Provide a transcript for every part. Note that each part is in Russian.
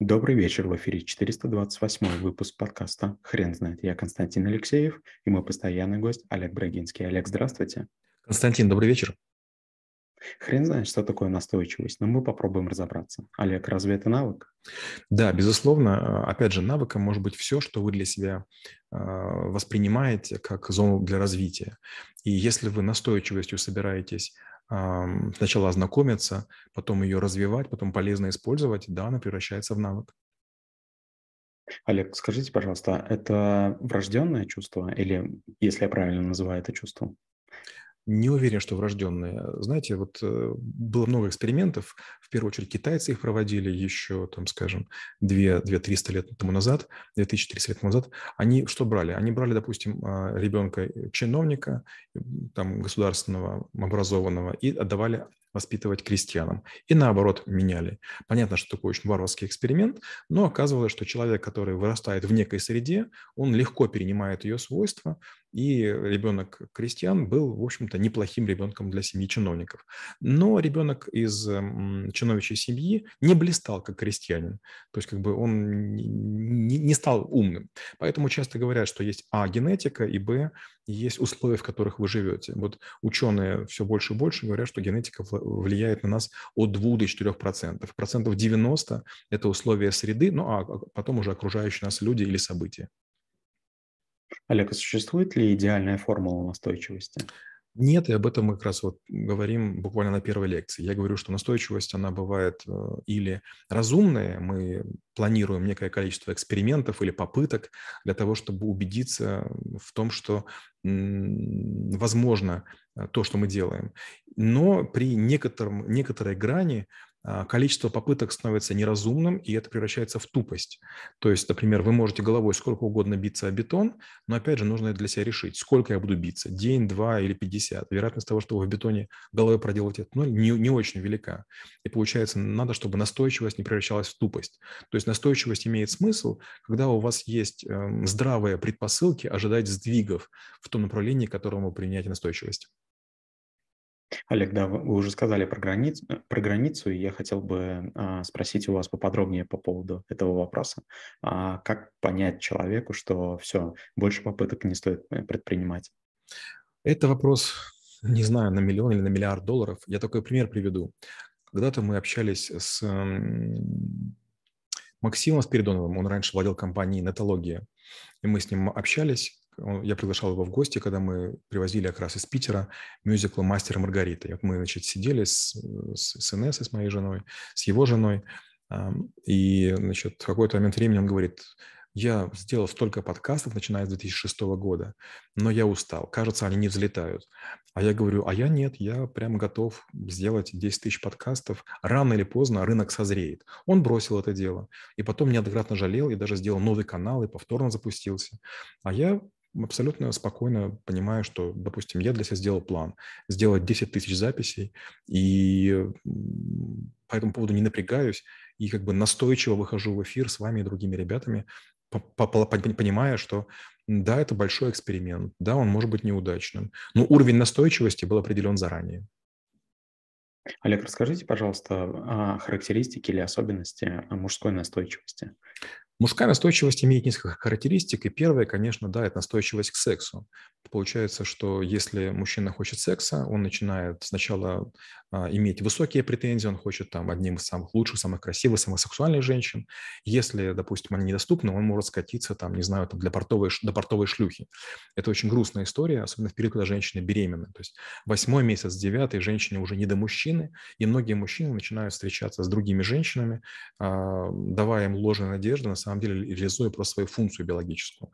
Добрый вечер, в эфире 428 выпуск подкаста «Хрен знает». Я Константин Алексеев и мой постоянный гость Олег Брагинский. Олег, здравствуйте. Константин, добрый вечер. Хрен знает, что такое настойчивость, но мы попробуем разобраться. Олег, разве это навык? Да, безусловно. Опять же, навыком может быть все, что вы для себя а, воспринимаете как зону для развития. И если вы настойчивостью собираетесь сначала ознакомиться, потом ее развивать, потом полезно использовать, да, она превращается в навык. Олег, скажите, пожалуйста, это врожденное чувство или, если я правильно называю это чувство? Не уверен, что врожденные. Знаете, вот э, было много экспериментов. В первую очередь китайцы их проводили еще, там, скажем, 2-300 лет тому назад, 2300 лет назад. Они что брали? Они брали, допустим, а, ребенка чиновника, там, государственного, образованного, и отдавали воспитывать крестьянам. И наоборот меняли. Понятно, что такой очень варварский эксперимент, но оказывалось, что человек, который вырастает в некой среде, он легко перенимает ее свойства, и ребенок крестьян был, в общем-то, неплохим ребенком для семьи чиновников. Но ребенок из чиновничьей семьи не блистал как крестьянин, то есть как бы он не стал умным. Поэтому часто говорят, что есть А – генетика, и Б – есть условия, в которых вы живете. Вот ученые все больше и больше говорят, что генетика влияет на нас от 2 до 4 процентов. Процентов 90 – это условия среды, ну а потом уже окружающие нас люди или события. Олег, а существует ли идеальная формула настойчивости? Нет, и об этом мы как раз вот говорим буквально на первой лекции. Я говорю, что настойчивость, она бывает э, или разумная, мы планируем некое количество экспериментов или попыток для того, чтобы убедиться в том, что возможно э, то, что мы делаем. Но при некотором, некоторой грани количество попыток становится неразумным, и это превращается в тупость. То есть, например, вы можете головой сколько угодно биться о бетон, но опять же нужно для себя решить, сколько я буду биться, день, два или пятьдесят. Вероятность того, что вы в бетоне головой проделаете это ноль, не, не очень велика. И получается, надо, чтобы настойчивость не превращалась в тупость. То есть настойчивость имеет смысл, когда у вас есть э, здравые предпосылки ожидать сдвигов в том направлении, к которому вы применяете настойчивость. Олег, да, вы уже сказали про, границ, про границу, и я хотел бы а, спросить у вас поподробнее по поводу этого вопроса. А, как понять человеку, что все, больше попыток не стоит э, предпринимать? Это вопрос, не знаю, на миллион или на миллиард долларов. Я такой пример приведу. Когда-то мы общались с Максимом Спиридоновым, он раньше владел компанией «Нетология», и мы с ним общались, я приглашал его в гости, когда мы привозили как раз из Питера мюзикл «Мастер и Маргарита». И вот мы, значит, сидели с, с, с Инессой, с моей женой, с его женой, и, значит, в какой-то момент времени он говорит, я сделал столько подкастов, начиная с 2006 года, но я устал. Кажется, они не взлетают. А я говорю, а я нет, я прям готов сделать 10 тысяч подкастов. Рано или поздно рынок созреет. Он бросил это дело. И потом неоднократно жалел и даже сделал новый канал и повторно запустился. А я абсолютно спокойно понимаю, что, допустим, я для себя сделал план сделать 10 тысяч записей, и по этому поводу не напрягаюсь, и как бы настойчиво выхожу в эфир с вами и другими ребятами, понимая, что да, это большой эксперимент, да, он может быть неудачным, но уровень настойчивости был определен заранее. Олег, расскажите, пожалуйста, о характеристике или особенности мужской настойчивости. Мужская настойчивость имеет несколько характеристик, и первая, конечно, да, это настойчивость к сексу. Получается, что если мужчина хочет секса, он начинает сначала иметь высокие претензии, он хочет там одним из самых лучших, самых красивых, самых сексуальных женщин. Если, допустим, они недоступны, он может скатиться там, не знаю, там, для портовой, до портовой шлюхи. Это очень грустная история, особенно в период, когда женщины беременны. То есть восьмой месяц, девятый, женщине уже не до мужчины, и многие мужчины начинают встречаться с другими женщинами, а, давая им ложные надежды, на самом деле реализуя просто свою функцию биологическую.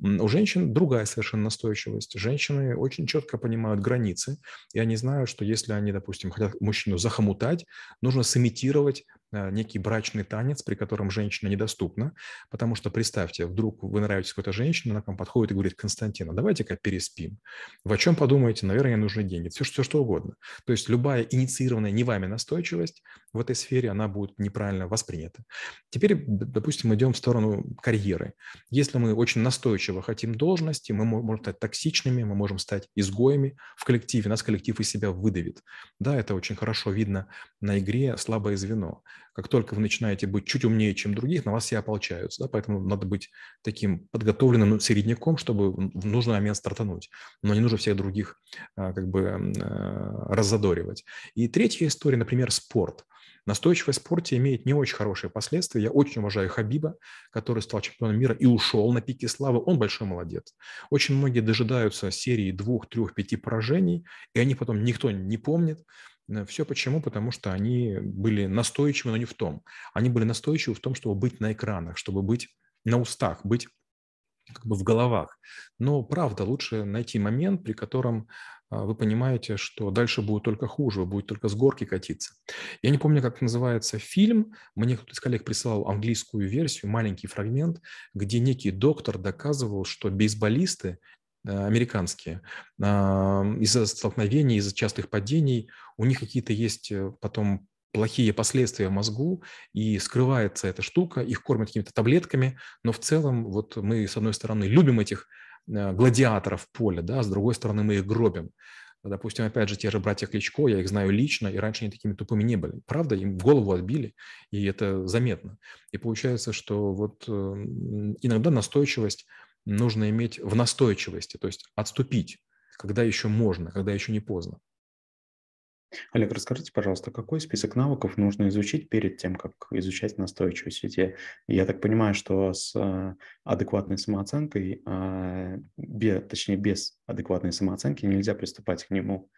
У женщин другая совершенно настойчивость. Женщины очень четко понимают границы, и они знают, что если они, допустим, хотят мужчину захомутать, нужно сымитировать некий брачный танец, при котором женщина недоступна, потому что представьте, вдруг вы нравитесь какой-то женщине, она к вам подходит и говорит, Константин, а давайте-ка переспим. Вы о чем подумаете? Наверное, нужны деньги. Все, все что угодно. То есть любая инициированная не вами настойчивость в этой сфере, она будет неправильно воспринята. Теперь, допустим, идем в сторону карьеры. Если мы очень настойчиво хотим должности, мы можем стать токсичными, мы можем стать изгоями в коллективе, нас коллектив из себя выдавит. Да, это очень хорошо видно на игре «Слабое звено». Как только вы начинаете быть чуть умнее, чем других, на вас все ополчаются. Да? Поэтому надо быть таким подготовленным середняком, чтобы в нужный момент стартануть. Но не нужно всех других а, как бы а, раззадоривать. И третья история, например, спорт. Настойчивость в спорте имеет не очень хорошие последствия. Я очень уважаю Хабиба, который стал чемпионом мира и ушел на пике славы. Он большой молодец. Очень многие дожидаются серии двух, трех, пяти поражений, и они потом никто не помнит. Все почему? Потому что они были настойчивы, но не в том. Они были настойчивы в том, чтобы быть на экранах, чтобы быть на устах, быть как бы в головах. Но правда, лучше найти момент, при котором а, вы понимаете, что дальше будет только хуже, вы будете только с горки катиться. Я не помню, как называется фильм. Мне кто-то из коллег прислал английскую версию, маленький фрагмент, где некий доктор доказывал, что бейсболисты американские а, из-за столкновений, из-за частых падений, у них какие-то есть э, потом плохие последствия в мозгу, и скрывается эта штука, их кормят какими-то таблетками, но в целом вот мы, с одной стороны, любим этих Э, гладиаторов поля, да, с другой стороны мы их гробим. Допустим, опять же, те же братья Кличко, я их знаю лично, и раньше они такими тупыми не были. Правда, им голову отбили, и это заметно. И получается, что вот иногда настойчивость нужно иметь в настойчивости, то есть отступить, когда еще можно, когда еще не поздно. Олег, расскажите, пожалуйста, какой список навыков нужно изучить перед тем, как изучать настойчивость? Ведь я, я так понимаю, что с а, адекватной самооценкой, а, бе, точнее без адекватной самооценки нельзя приступать к нему.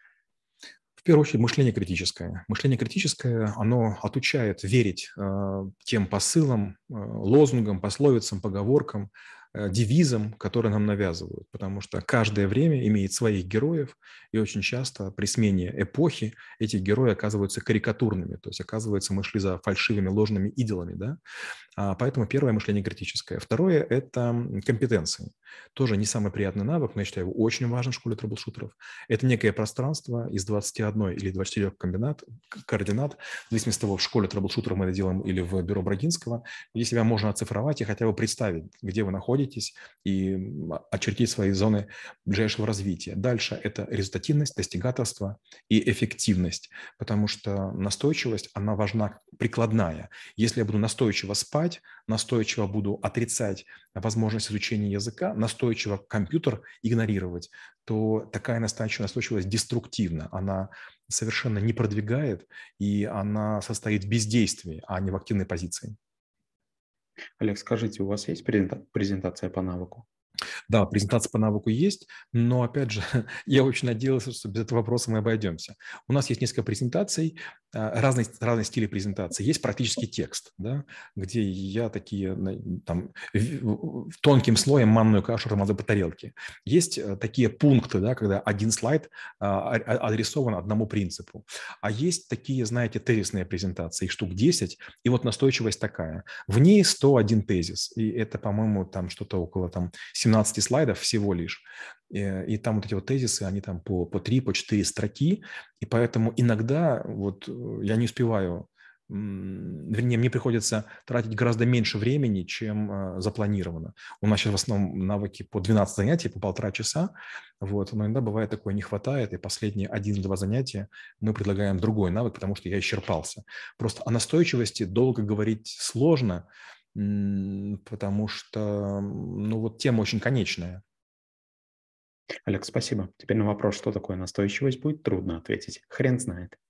В первую очередь мышление критическое. Мышление критическое, оно отучает верить э, тем посылам, э, лозунгам, пословицам, поговоркам, Э, девизом, который нам навязывают, потому что каждое время имеет своих героев, и очень часто при смене эпохи эти герои оказываются карикатурными, то есть оказывается мы шли за фальшивыми, ложными идолами, да, а, поэтому первое мышление критическое. Второе – это компетенции. Тоже не самый приятный навык, но я считаю его очень важным в школе трэблшутеров. Это некое пространство из 21 или 24 комбинат, координат, в зависимости от того, в школе трэблшутеров мы это делаем или в бюро Брагинского, где себя можно оцифровать и хотя бы представить, где вы находитесь, находитесь и очертить свои зоны ближайшего развития. Дальше это результативность, достигаторство и эффективность, потому что настойчивость, она важна прикладная. Если я буду настойчиво спать, настойчиво буду отрицать возможность изучения языка, настойчиво компьютер игнорировать, то такая настойчивость деструктивна. Она совершенно не продвигает, и она состоит в бездействии, а не в активной позиции. Олег, скажите, у вас есть презентация по навыку? Да, презентация по навыку есть, но, опять же, я очень надеялся, что без этого вопроса мы обойдемся. У нас есть несколько презентаций, а, разные, разные стили презентации. Есть практический текст, да, где я такие там тонким слоем манную кашу размазываю по тарелке. Есть э, такие пункты, да, когда один слайд а, адресован одному принципу. А есть такие, знаете, тезисные презентации, штук 10, и вот настойчивость такая. В ней 101 тезис, и это, по-моему, там что-то около там 17 слайдов всего лишь. Э, и там вот эти вот тезисы, они там по, по 3, по 4 строки, и поэтому иногда вот э, я не успеваю, вернее, мне приходится тратить гораздо меньше времени, чем э, запланировано. У нас сейчас в основном навыки по 12 занятий, по полтора часа, вот, но иногда бывает такое не хватает, и последние один-два занятия мы предлагаем другой навык, потому что я исчерпался. Просто о настойчивости долго говорить сложно, потому что, ну, вот тема очень конечная. Олег, спасибо. Теперь на вопрос, что такое настойчивость, будет трудно ответить. Хрен знает.